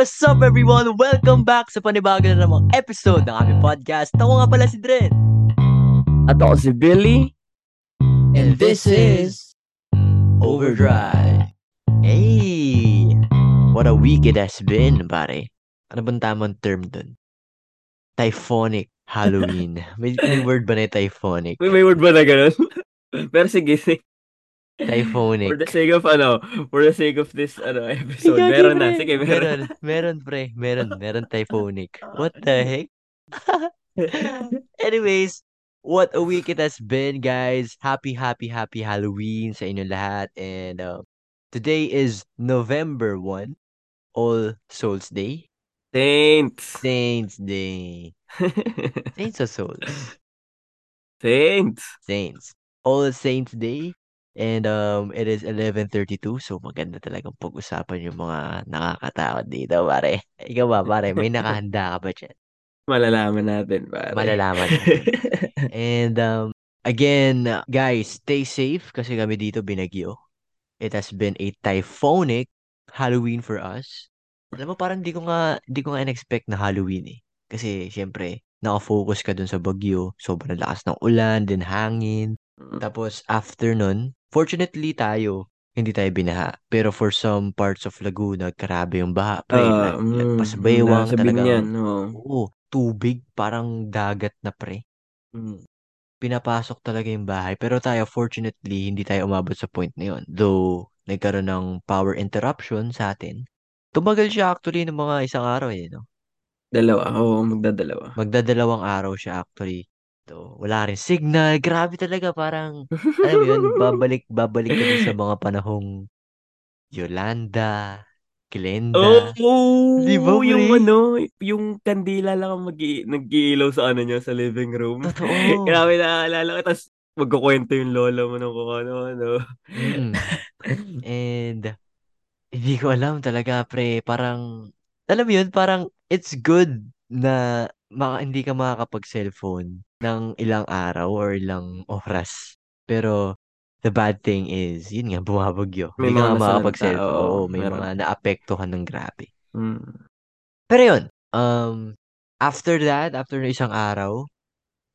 what's up everyone? Welcome back sa panibago na namang episode ng aming podcast. Ako nga pala si Dren. At ako si Billy. And this is Overdrive. Hey! What a week it has been, pare. Ano bang tamang term dun? Typhonic Halloween. may, may word ba na typhonic? May, may word ba na ganun? Pero sige, sige. Typhonic. For the sake of ano, for the sake of this ano episode, Gagi, meron na. Sige, meron. Meron, meron pre. Meron, meron typhonic. What the heck? Anyways, what a week it has been, guys. Happy, happy, happy Halloween sa inyo lahat. And uh, today is November 1, All Souls Day. Saints. Saints Day. Saints of Souls. Saints. Saints. All Saints Day. And um, it is 11.32, so maganda talagang pag-usapan yung mga nakakatakot dito, pare. Ikaw ba, pare? May nakahanda ka ba dyan? Malalaman natin, pare. Malalaman And um, again, guys, stay safe kasi kami dito binagyo. It has been a typhoonic Halloween for us. Alam mo, parang di ko nga, di ko nga in-expect na Halloween eh. Kasi, syempre, nakafocus ka dun sa bagyo. Sobrang lakas ng ulan, din hangin. Tapos, after nun, fortunately tayo, hindi tayo binaha. Pero for some parts of Laguna, grabe yung baha. Pre, Ah, lag- mm, lagpas baywang sabihin talagang, niyan, oo. oo, tubig, parang dagat na pre. Mm. Pinapasok talaga yung bahay. Pero tayo, fortunately, hindi tayo umabot sa point na yun. Though, nagkaroon ng power interruption sa atin. Tumagal siya actually ng mga isang araw eh, no? Dalawa, oo, magdadalawa. Magdadalawang araw siya actually. So, wala rin signal. Grabe talaga. Parang, alam mo yun, babalik, babalik kami sa mga panahong Yolanda, Glenda. Oh, Di ba, yung pre? ano, yung kandila lang ang mag nag-iilaw sa ano niya, sa living room. Totoo. Grabe naaalala ko. Tapos, magkukwento yung lola mo ng kung ano-ano. Mm. And, hindi ko alam talaga, pre. Parang, alam mo yun, parang, it's good na maka, hindi ka makakapag-cellphone ng ilang araw or ilang oras. Pero, the bad thing is, yun nga, bumabagyo. May Hindi mga makakapag-cellphone. oo, Oo, may meron. mga naapektuhan ng grabe. Mm. Pero yun, um, after that, after ng isang araw,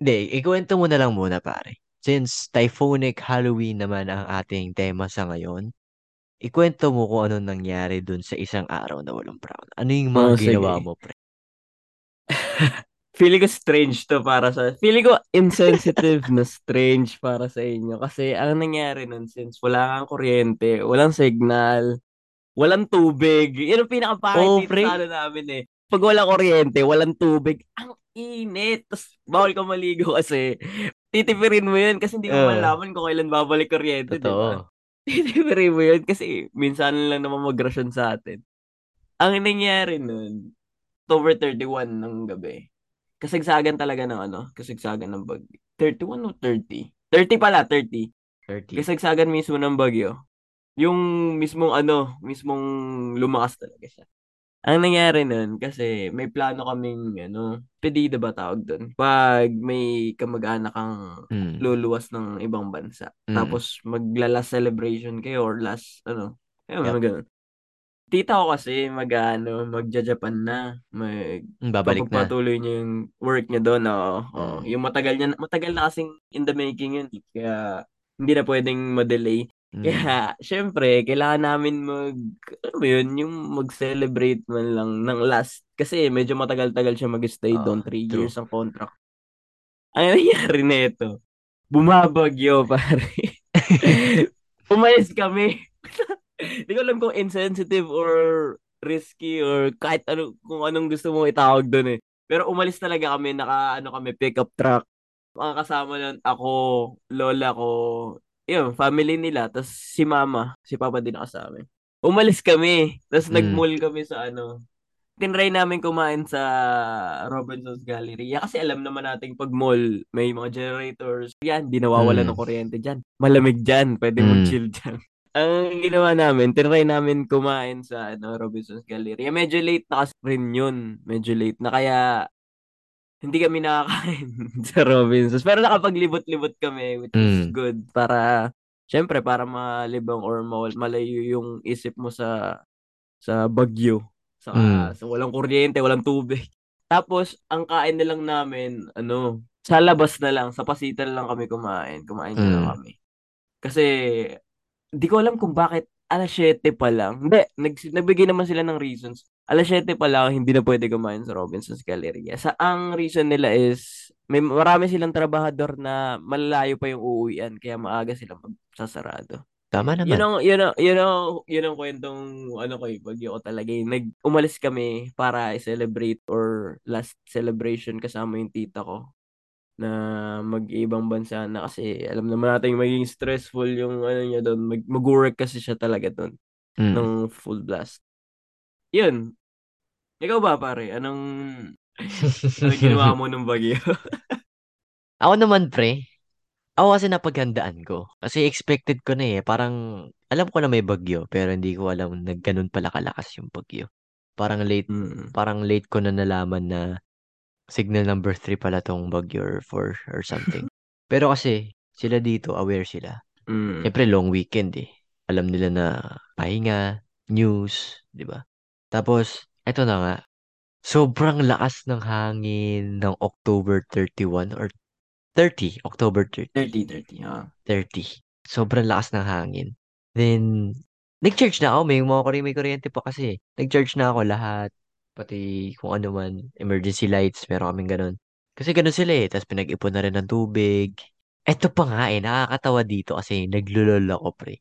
hindi, ikwento mo na lang muna, pare. Since typhoonic Halloween naman ang ating tema sa ngayon, ikwento mo kung ano nangyari dun sa isang araw na walang brown. Ano yung mga Oh, ginawa sige. mo, pre? Feeling ko strange to para sa... Feeling ko insensitive na strange para sa inyo. Kasi ang nangyari nun, since wala kang kuryente, walang signal, walang tubig. Yun ang pinakapangit Oo, dito sa ano namin eh. Pag walang kuryente, walang tubig, ang init. Tapos bawal ka maligo kasi titipirin mo yun kasi hindi mo Ah. malaman kung kailan babalik kuryente, di ba? Totoo. Titipirin mo yun kasi minsan lang naman magrasyon sa atin. Ang nangyari nun, October 31 ng gabi. Kasagsagan talaga ng ano, kasagsagan ng bagyo. 31 o 30? 30 pala, 30. 30. Kasagsagan mismo ng bagyo. Yung mismong ano, mismong lumakas talaga siya. Ang nangyari nun, kasi may plano kaming, ano, pedida ba tawag doon? Pag may kamag-anak kang Mm. luluwas ng ibang bansa. Mm. Tapos magla-last celebration kayo or last, ano, ayun, Yep. ganun. Tita ko kasi mag, ano, magja-Japan na. Mag, Babalik na. papagpatuloy niya yung work niya doon. Oo, oo. Mm. Yung matagal niya, matagal na kasing in the making yun. eh. Kaya, hindi na pwedeng ma-delay. Mm. Kaya, syempre, kailangan namin mag, ano mo yun, yung mag-celebrate man lang ng last. Kasi medyo matagal-tagal siya mag-stay Ah, doon. Three true. years ang contract. Ang nangyari nito, bumabagyo, pare. Umalis kami. Hindi ko alam kung insensitive or risky or kahit ano, kung anong gusto mong itawag doon eh. Pero umalis talaga kami, naka, ano kami, pickup truck. Mga kasama nun, ako, lola ko, yun, family nila, tapos si mama, si papa din nakasama. Umalis kami, tapos Mm. nag-mall kami sa ano, tinry namin kumain sa Robinson's Galleria kasi alam naman nating pag mall may mga generators. Yan, di nawawala Mm. ng kuryente dyan. Malamig dyan, pwede Mm. mag-chill dyan. Ang ginawa namin, tinry namin kumain sa ano, Robinson's Galleria. Medyo late na kasi rin yun. Medyo late na kaya hindi kami nakakain sa Robinson's. Pero nakapaglibot-libot kami, which is Mm. good. Para, syempre, para malibang or malayo yung isip mo sa sa bagyo Saka, Mm. so walang kuryente, walang tubig. Tapos, ang kain na lang namin, ano, sa labas na lang, sa pasitan lang kami kumain. Kumain na lang Mm. kami. Kasi, di ko alam kung bakit alas 7 pa lang. Hindi, nag, nagbigay naman sila ng reasons. Alas 7 pa lang, hindi na pwede kumain sa Robinson's Galleria. Sa ang reason nila is, may marami silang trabahador na malalayo pa yung uuwian, kaya maaga silang magsasarado. Tama Yun naman. ang, yun ang, yun ang, yun ang kwentong, ano ko, eh, bagyo ko talaga. eh. Nag, umalis kami para i-celebrate or last celebration kasama yung tita ko na mag-ibang bansa na kasi alam naman natin maging stressful yung ano niya doon. Mag, mag-work kasi siya talaga doon Mm. ng full blast. Yun. Ikaw ba pare? Anong, anong ginawa mo nung bagyo? Ako naman, pre. Ako kasi napaghandaan ko. Kasi expected ko na eh. Parang, alam ko na may bagyo, pero hindi ko alam na ganun pala kalakas yung bagyo. Parang late, Mm. parang late ko na nalaman na signal number 3 pala tong bagyo or 4 or something. Pero kasi, sila dito, aware sila. Mm. Siyempre, long weekend eh. Alam nila na pahinga, news, di ba? Tapos, eto na nga. Sobrang lakas ng hangin ng October 31 or 30, October 30. 30, 30. Ah. 30. Sobrang lakas ng hangin. Then, nag-charge na ako. May mga kuri- may kuryente pa kasi. Nag-charge na ako lahat. Pati kung ano man, emergency lights, meron kaming ganun. Kasi ganun sila eh. Tapos pinag-ipon na rin ng tubig. Eto pa nga eh, nakakatawa dito kasi naglulol ako pre.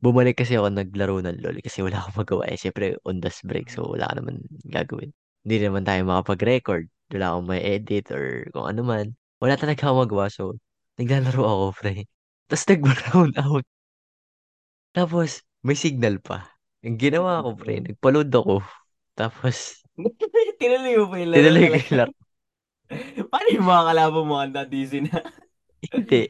Bumalik kasi ako naglaro ng LOL kasi wala akong magawa eh. Siyempre, on the break, so wala ka naman gagawin. Hindi naman tayo makapag-record. Wala akong may edit or kung ano man. Wala talaga akong magawa, so naglalaro ako, pre. Tapos nag-brown out. Tapos, may signal pa. Ang ginawa ko, pre, nagpa-load ako. Tapos, Tinuloy mo pa yung laro tinuloy ko yung laro. Paano yung mga kalaban mo handa DC na? Hindi.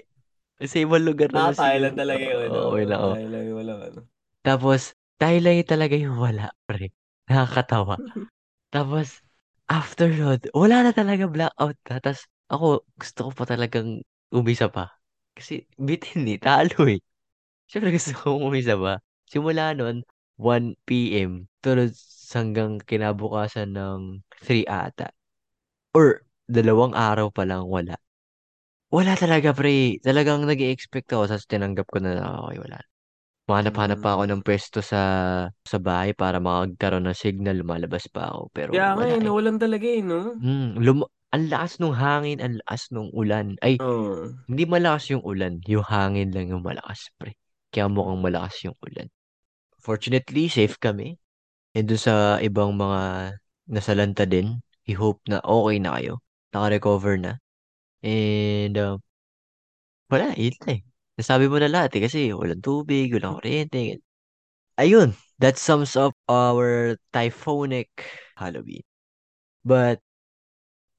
Sa ibang lugar Nakatayo sila. lang talaga yun. Oo, lang ako. Tayo lang yung wala. Ano. Tapos, yun talaga yung wala, pre. Nakakatawa. Tapos, after load, wala na talaga blackout na. Tapos, ako, gusto ko pa talagang umisa pa. Kasi, bitin eh, talo eh. Siyempre gusto ko umisa pa. Simula nun, 1 p.m. Tulad hanggang kinabukasan ng 3 ata. Or, dalawang araw pa lang wala. Wala talaga, pre. Talagang nag expect ako, tapos tinanggap ko na, okay, wala. Mahanap-hanap pa ako ng pwesto sa sa bahay para makagkaroon ng signal, lumalabas pa ako. Pero Kaya nga wala eh, eh. nawalan talaga eh, no? Hmm, lum- ang lakas nung hangin, ang lakas nung ulan. Ay, Oo. hindi malakas yung ulan, yung hangin lang yung malakas, pre. Kaya mukhang malakas yung ulan. Fortunately, safe kami. And doon sa ibang mga nasalanta din, we hope na okay na kayo. Naka-recover na. And, uh, wala, yun lang eh. Nasabi mo na lahat eh, kasi walang tubig, walang kuryente. Ayun, that sums up our typhoonic Halloween. But,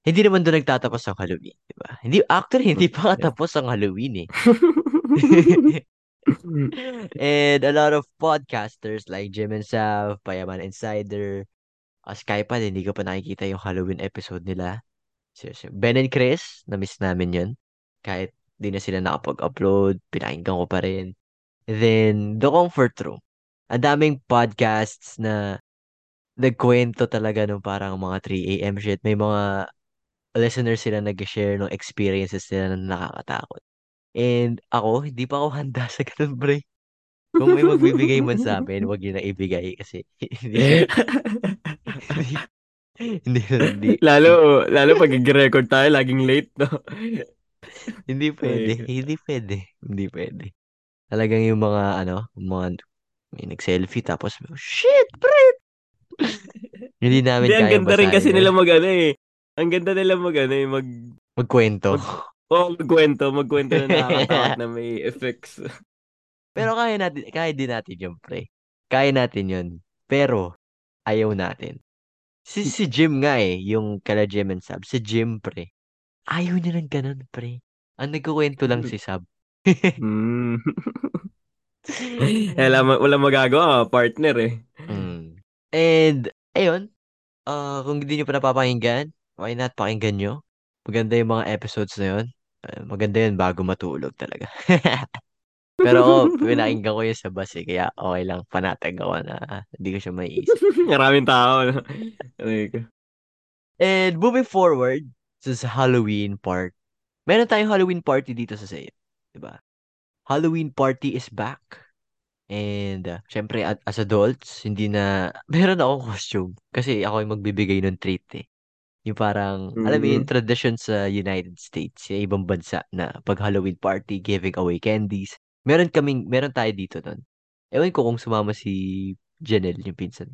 hindi naman doon nagtatapos ang Halloween, di ba? Hindi, actually, hindi pa tapos ang Halloween eh. And a lot of podcasters like Jim and Sav, Payaman Insider, uh, Skypad, hindi ko pa nakikita yung Halloween episode nila. Seriously. Ben and Chris, na-miss namin yun. Kahit di na sila nakapag-upload, pinakinggan ko pa rin. Then, The Comfort Room. Ang daming podcasts na nagkwento talaga nung parang mga 3 a.m. shit. May mga listeners sila nag-share ng experiences nila na nakakatakot. And ako, hindi pa ako handa sa ganun, pre. Kung may magbibigay man sa amin, wag yun na ibigay kasi hindi, hindi, hindi, hindi, lalo, lalo pag record tayo, laging late, no? hindi pwede, hindi pwede, hindi pwede. Talagang yung mga, ano, mga, may nag-selfie tapos, shit, pre! hindi namin Hindi, ang kaya ganda rin kasi nila mag ano eh. Ang ganda nila mag ano eh, mag, Magkwento. Oh, magkwento, magkwento na nakakatakot na may effects. Pero kaya natin, kaya din natin yun, pre. Kaya natin yun. Pero, ayaw natin. Si, si Jim nga eh, yung kala Jim and Sab. Si Jim, pre. Ayaw niya ng ganun, pre. Ang nagkukwento lang si Sab. mm. wala, wala magagawa, partner eh. Mm. And, ayun. Uh, kung hindi nyo pa napapakinggan, why not pakinggan nyo? Maganda yung mga episodes na yun. Uh, maganda yun bago matulog talaga. Pero ako, pinakinggan ko yun sa bus eh, kaya okay lang, panatag ako na hindi ko siya maiisip. Maraming tao. No? And moving forward, sa Halloween part, meron tayong Halloween party dito sa Sayip. Diba? Halloween party is back. And uh, syempre as adults, hindi na meron akong costume kasi ako yung magbibigay ng treat eh. Yung parang alam mo yung Mm. tradition sa United States, sa ibang bansa na pag Halloween party, giving away candies. Meron kaming meron tayo dito nun. Ewan ko kung sumama si Janelle, yung pinsan.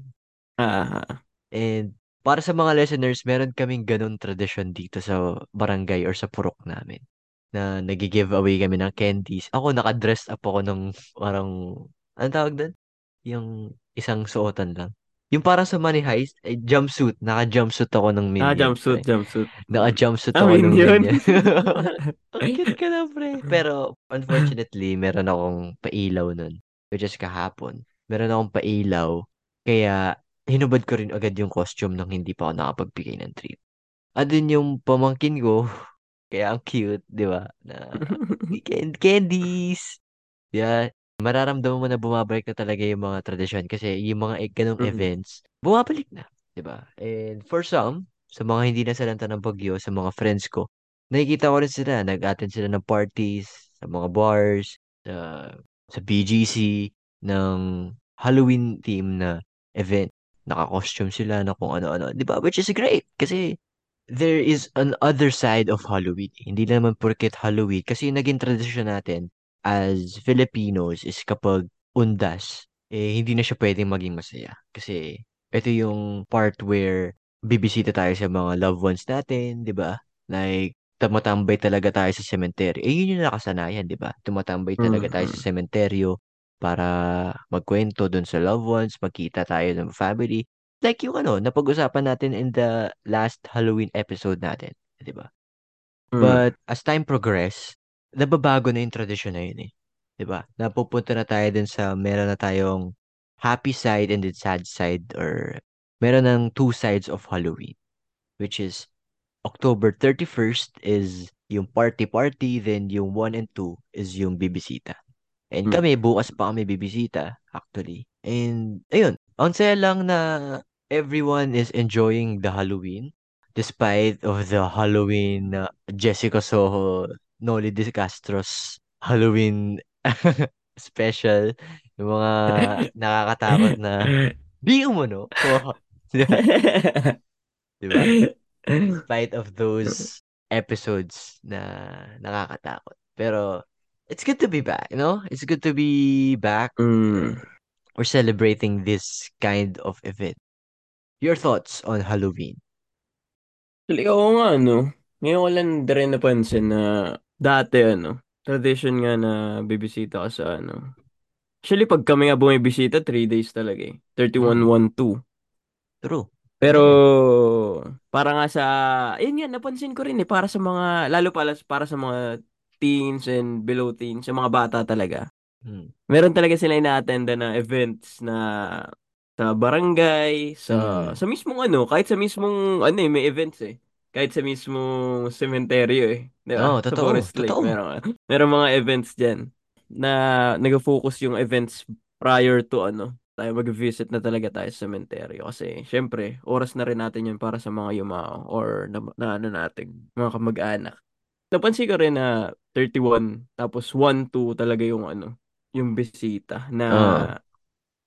Ah, ah, And para sa mga listeners, meron kaming ganun tradition dito sa barangay or sa purok namin na nag-give away kami ng candies. Ako, naka-dress up ako ng parang, anong tawag doon? Yung isang suotan lang. Yung parang sa Money Heist, eh, jumpsuit. Naka-jumpsuit ako ng ah, Minion, jumpsuit, pre. jumpsuit. Naka-jumpsuit Ah, ako ng Minion. Cute ka na, pre. Pero, unfortunately, meron akong pailaw nun. Which is kahapon. Meron akong pailaw. Kaya, hinubad ko rin agad yung costume nang hindi pa ako nakapagbigay ng treat. At din yung pamangkin ko, kaya ang cute, di ba? Na can- candies. Yeah. Mararamdaman mo na bumabalik na talaga yung mga tradisyon kasi yung mga e- ganong Mm. events, bumabalik na, di ba? And for some, sa mga hindi nasalanta ng bagyo, sa mga friends ko, nakikita ko rin sila, nag-attend sila ng parties, sa mga bars, sa, sa BGC, ng Halloween theme na event. Naka-costume sila na kung ano-ano, di ba? Which is great kasi there is an other side of Halloween. Hindi naman porket Halloween. Kasi naging tradisyon natin as Filipinos is kapag undas, eh, hindi na siya pwedeng maging masaya. Kasi ito yung part where bibisita tayo sa mga loved ones natin, di ba? Like, tumatambay talaga tayo sa sementeryo. Eh, yun yung nakasanayan, di ba? Tumatambay talaga tayo sa sementeryo para magkwento dun sa loved ones, magkita tayo ng family. Like yung ano, napag-usapan natin in the last Halloween episode natin, 'di ba? Mm. But as time progress, nababago na yung tradisyon na yun eh. 'Di ba? Napupunta na tayo dun sa meron na tayong happy side and then sad side or meron ng two sides of Halloween, which is October 31st is yung party-party, then yung 1 and 2 is yung bibisita. And Mm. kami, bukas pa kami bibisita, actually. And, ayun, ang saya lang na everyone is enjoying the Halloween. Despite of the Halloween uh, Jessica Soho, Noli De Castro's Halloween special. Yung mga nakakatakot na, di umano. Di ba? Di ba? Despite of those episodes na nakakatakot. Pero, it's good to be back, you know? It's good to be back. Mm. We're celebrating this kind of event. Your thoughts on Halloween? Actually, oo nga, ano. Ngayon ko lang rin napansin na dati, ano, tradition nga na bibisita ka sa, ano. Actually, pag kami nga bumibisita, 3 days talaga eh. 31, Mm. 1, 2. True. Pero, para nga sa, ayun yan, napansin ko rin eh, para sa mga, lalo pala para sa mga teens and below teens, sa mga bata talaga. Mm. Meron talaga sila ina-attenda na events na sa barangay, sa Mm. sa mismong ano, kahit sa mismong ano eh, may events eh. Kahit sa mismong sementeryo eh, 'di ba? Oo, Sa totoo. Forest Lake Totoo. meron meron mga events diyan na nag-focus yung events prior to ano, tayo mag-visit na talaga tayo sa sementeryo kasi syempre, oras na rin natin yun para sa mga yumao or na, na ano natin, mga kamag-anak. Napansin ko rin na 31 tapos 1 2 talaga yung ano, yung bisita na Oo.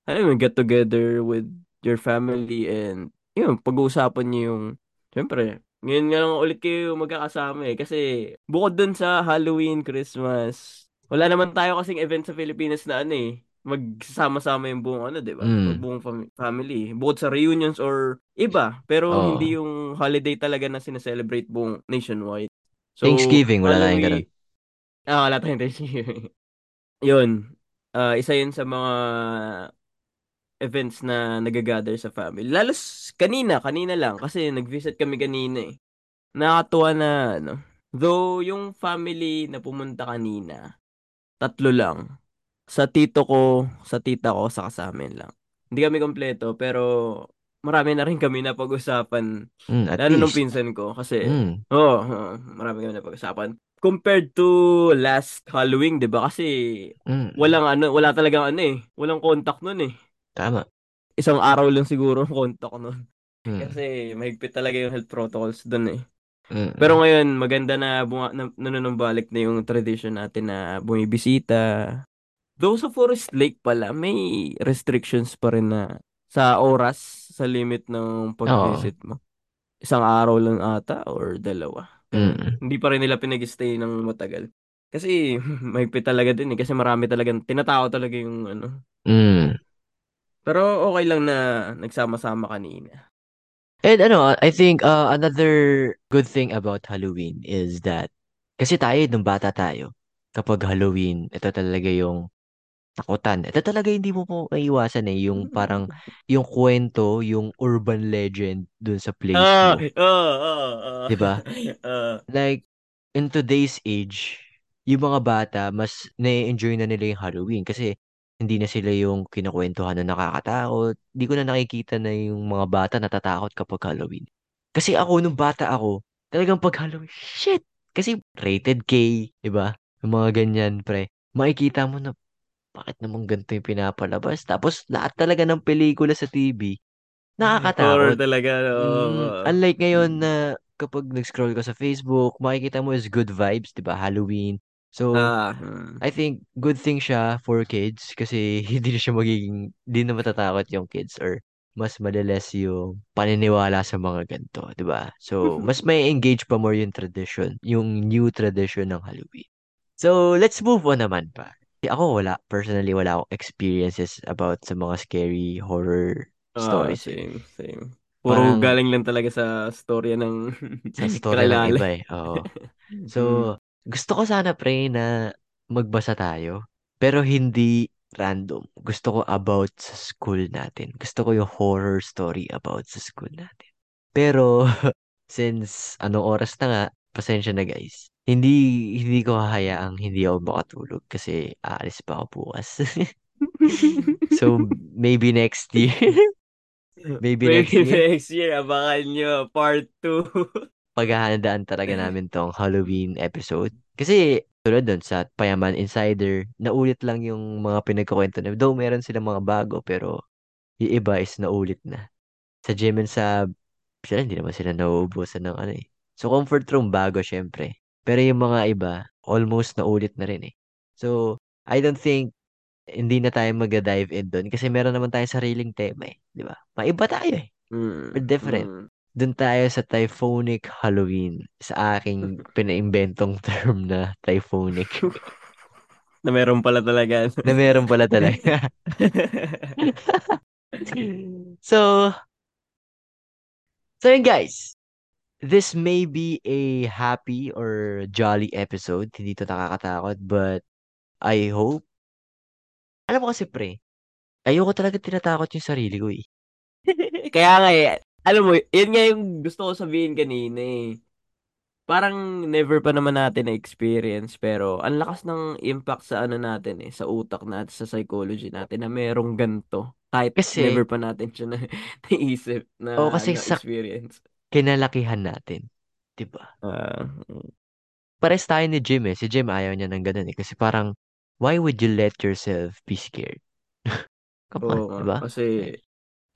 alam mo, get together with your family and yun, pag-uusapan niyo yung syempre, ngayon nga lang ulit kayo magkakasama eh kasi bukod dun sa Halloween, Christmas, wala naman tayo kasing event sa Pilipinas na ano eh, magsasama-sama yung buong ano, 'di ba? Mm. Buong fam- family. Bukod sa reunions or iba, pero hindi Oo. yung holiday talaga na sineselebrate buong nationwide. So, Thanksgiving, wala tayong ganun. Halloween, ah, wala tayong Thanksgiving. yun, ah, isa yun sa mga events na nagagather sa family. Lalo kanina, kanina lang kasi nag-visit kami kanina eh. Nakakatuwa na ano. Though yung family na pumunta kanina, tatlo lang. Sa tito ko, sa tita ko, sa kasamin lang. Hindi kami kompleto pero marami na rin kami na pag-usapan. Mm, Lalo nung least. pinsan ko kasi Mm. oo, oh, marami kami na pag-usapan. compared to last Halloween, 'di ba? Kasi Mm, walang ano, wala talagang ano eh. Walang contact nun eh. Tama. Isang araw lang siguro contact nun. Mm, Kasi mahigpit talaga yung health protocols dun eh. mm, Pero ngayon, maganda na bunga, na, nanunumbalik na yung tradition natin na bumibisita. Though sa Forest Lake pala, may restrictions pa rin na sa oras, sa limit ng pag-visit mo. Isang araw lang ata or dalawa. Ganun. Mm, Hindi pa rin nila pinag-stay ng matagal. Kasi mahigpit talaga din eh. Kasi marami talagang, tinatao talaga yung ano. mm. Pero okay lang na nagsama-sama kanina. And ano, I think uh, another good thing about Halloween is that kasi tayo nung bata tayo, kapag Halloween, ito talaga yung takutan. Ito talaga hindi mo po maiwasan eh, yung parang yung kwento, yung urban legend dun sa place Ah, mo, ah, ah, ah. 'di ba? Ah, Like in today's age, yung mga bata mas na-enjoy na nila yung Halloween kasi hindi na sila yung kinakwentuhan na nakakatakot. Hindi ko na nakikita na yung mga bata natatakot kapag Halloween. Kasi ako, nung bata ako, talagang pag Halloween, shit! Kasi rated K, di ba? Yung mga ganyan, pre. Makikita mo na, bakit naman ganito yung pinapalabas? Tapos, lahat talaga ng pelikula sa TV, horror nakakatakot. talaga. Mm, Oh. unlike ngayon Mm. na kapag nag-scroll ka sa Facebook, makikita mo is good vibes, 'di ba? Halloween. So, Ah, mm. I think good thing siya for kids kasi hindi na siya magiging hindi na matatakot yung kids or mas madalas yung paniniwala sa mga ganito, 'di ba? So, mas may engage pa more yung tradition, yung new tradition ng Halloween. So, let's move on naman pa. Ako wala, personally wala akong experiences about sa mga scary horror Ah, stories eh. same, same. Puro Parang galing lang talaga sa storya ng sa storya ng kakilala. iba eh. Oo. So, Mm. Gusto ko sana pre na magbasa tayo, pero hindi random. Gusto ko about sa school natin. Gusto ko yung horror story about sa school natin. Pero, since anong oras na nga, pasensya na guys. Hindi, hindi ko hahayaang hindi ako makatulog kasi aalis pa ako bukas. So, maybe next year. Maybe next Maybe year. next year, abangan nyo, part 2. Paghahandaan talaga namin tong Halloween episode. Kasi tulad dun sa Payaman Insider, naulit lang yung mga pinagkukwento na. Though meron silang mga bago, pero yung iba is naulit na. Sa Gym and sa sila, hindi naman sila nauubusan ng ano eh. So, comfort room, bago syempre. Pero yung mga iba, almost naulit na rin eh. So, I don't think hindi na tayo mag-dive in doon kasi meron naman tayong sariling tema eh. Di ba? Maiba tayo eh. Mm. We're different. Mm. Doon tayo sa typhonic Halloween. Sa aking pinaimbentong term na typhonic. Na meron pala talaga. na meron pala talaga. so, so yun guys. This may be a happy or jolly episode. Hindi to nakakatakot, but I hope. Alam mo kasi pre, ayoko talaga tinatakot yung sarili ko eh. Kaya nga eh, alam mo, yun nga yung gusto ko sabihin kanina eh. Parang never pa naman natin na-experience pero ang lakas ng impact sa ano natin eh, sa utak natin, sa psychology natin na merong ganito. Kahit Kasi, never pa natin siya na, naisip na kasi sa na-experience. kinalakihan natin. Diba? Ah, Pares tayo ni Jim eh. Si Jim ayaw niya ng ganun eh. Kasi parang, why would you let yourself be scared? Come on, diba? Kasi,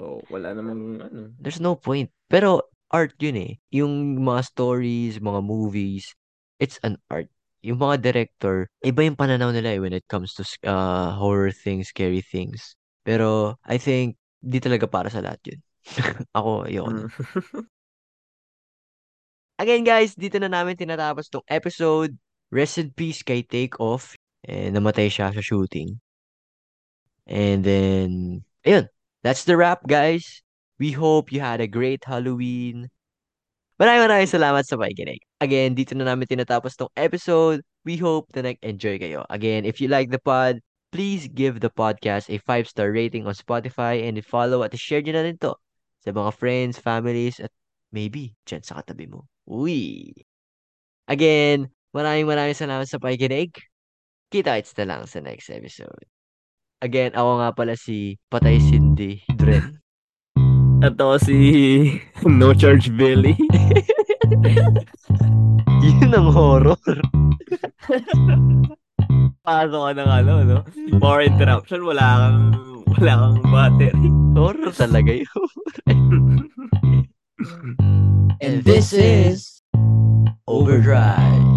Right. oh, wala namang ano. There's no point. Pero art yun eh. Yung mga stories, mga movies, it's an art. Yung mga director, iba yung pananaw nila eh when it comes to uh, horror things, scary things. Pero I think, di talaga para sa lahat yun. Ako, ayoko na. Mm. Again guys, dito na namin tinatapos tong episode. Rest in peace kay Take Off. Eh, namatay siya sa shooting. And then, ayun. That's the wrap, guys. We hope you had a great Halloween. Maraming maraming salamat sa pakikinig. Again, dito na namin tinatapos tong episode. We hope na nag-enjoy kayo. Again, if you like the pod, please give the podcast a 5-star rating on Spotify and follow at share nyo na rin to sa mga friends, families, at maybe dyan sa katabi mo. Uy! Again, maraming maraming salamat sa pakikinig. Kita-kits na lang sa next episode. Again, ako nga pala si Patay Cindy Dren. At ako si No Charge Billy. Yun ang horror. Pasok ka ng ano, no? Power interruption, wala kang, wala kang battery. Horror talaga yun. And this is Overdrive.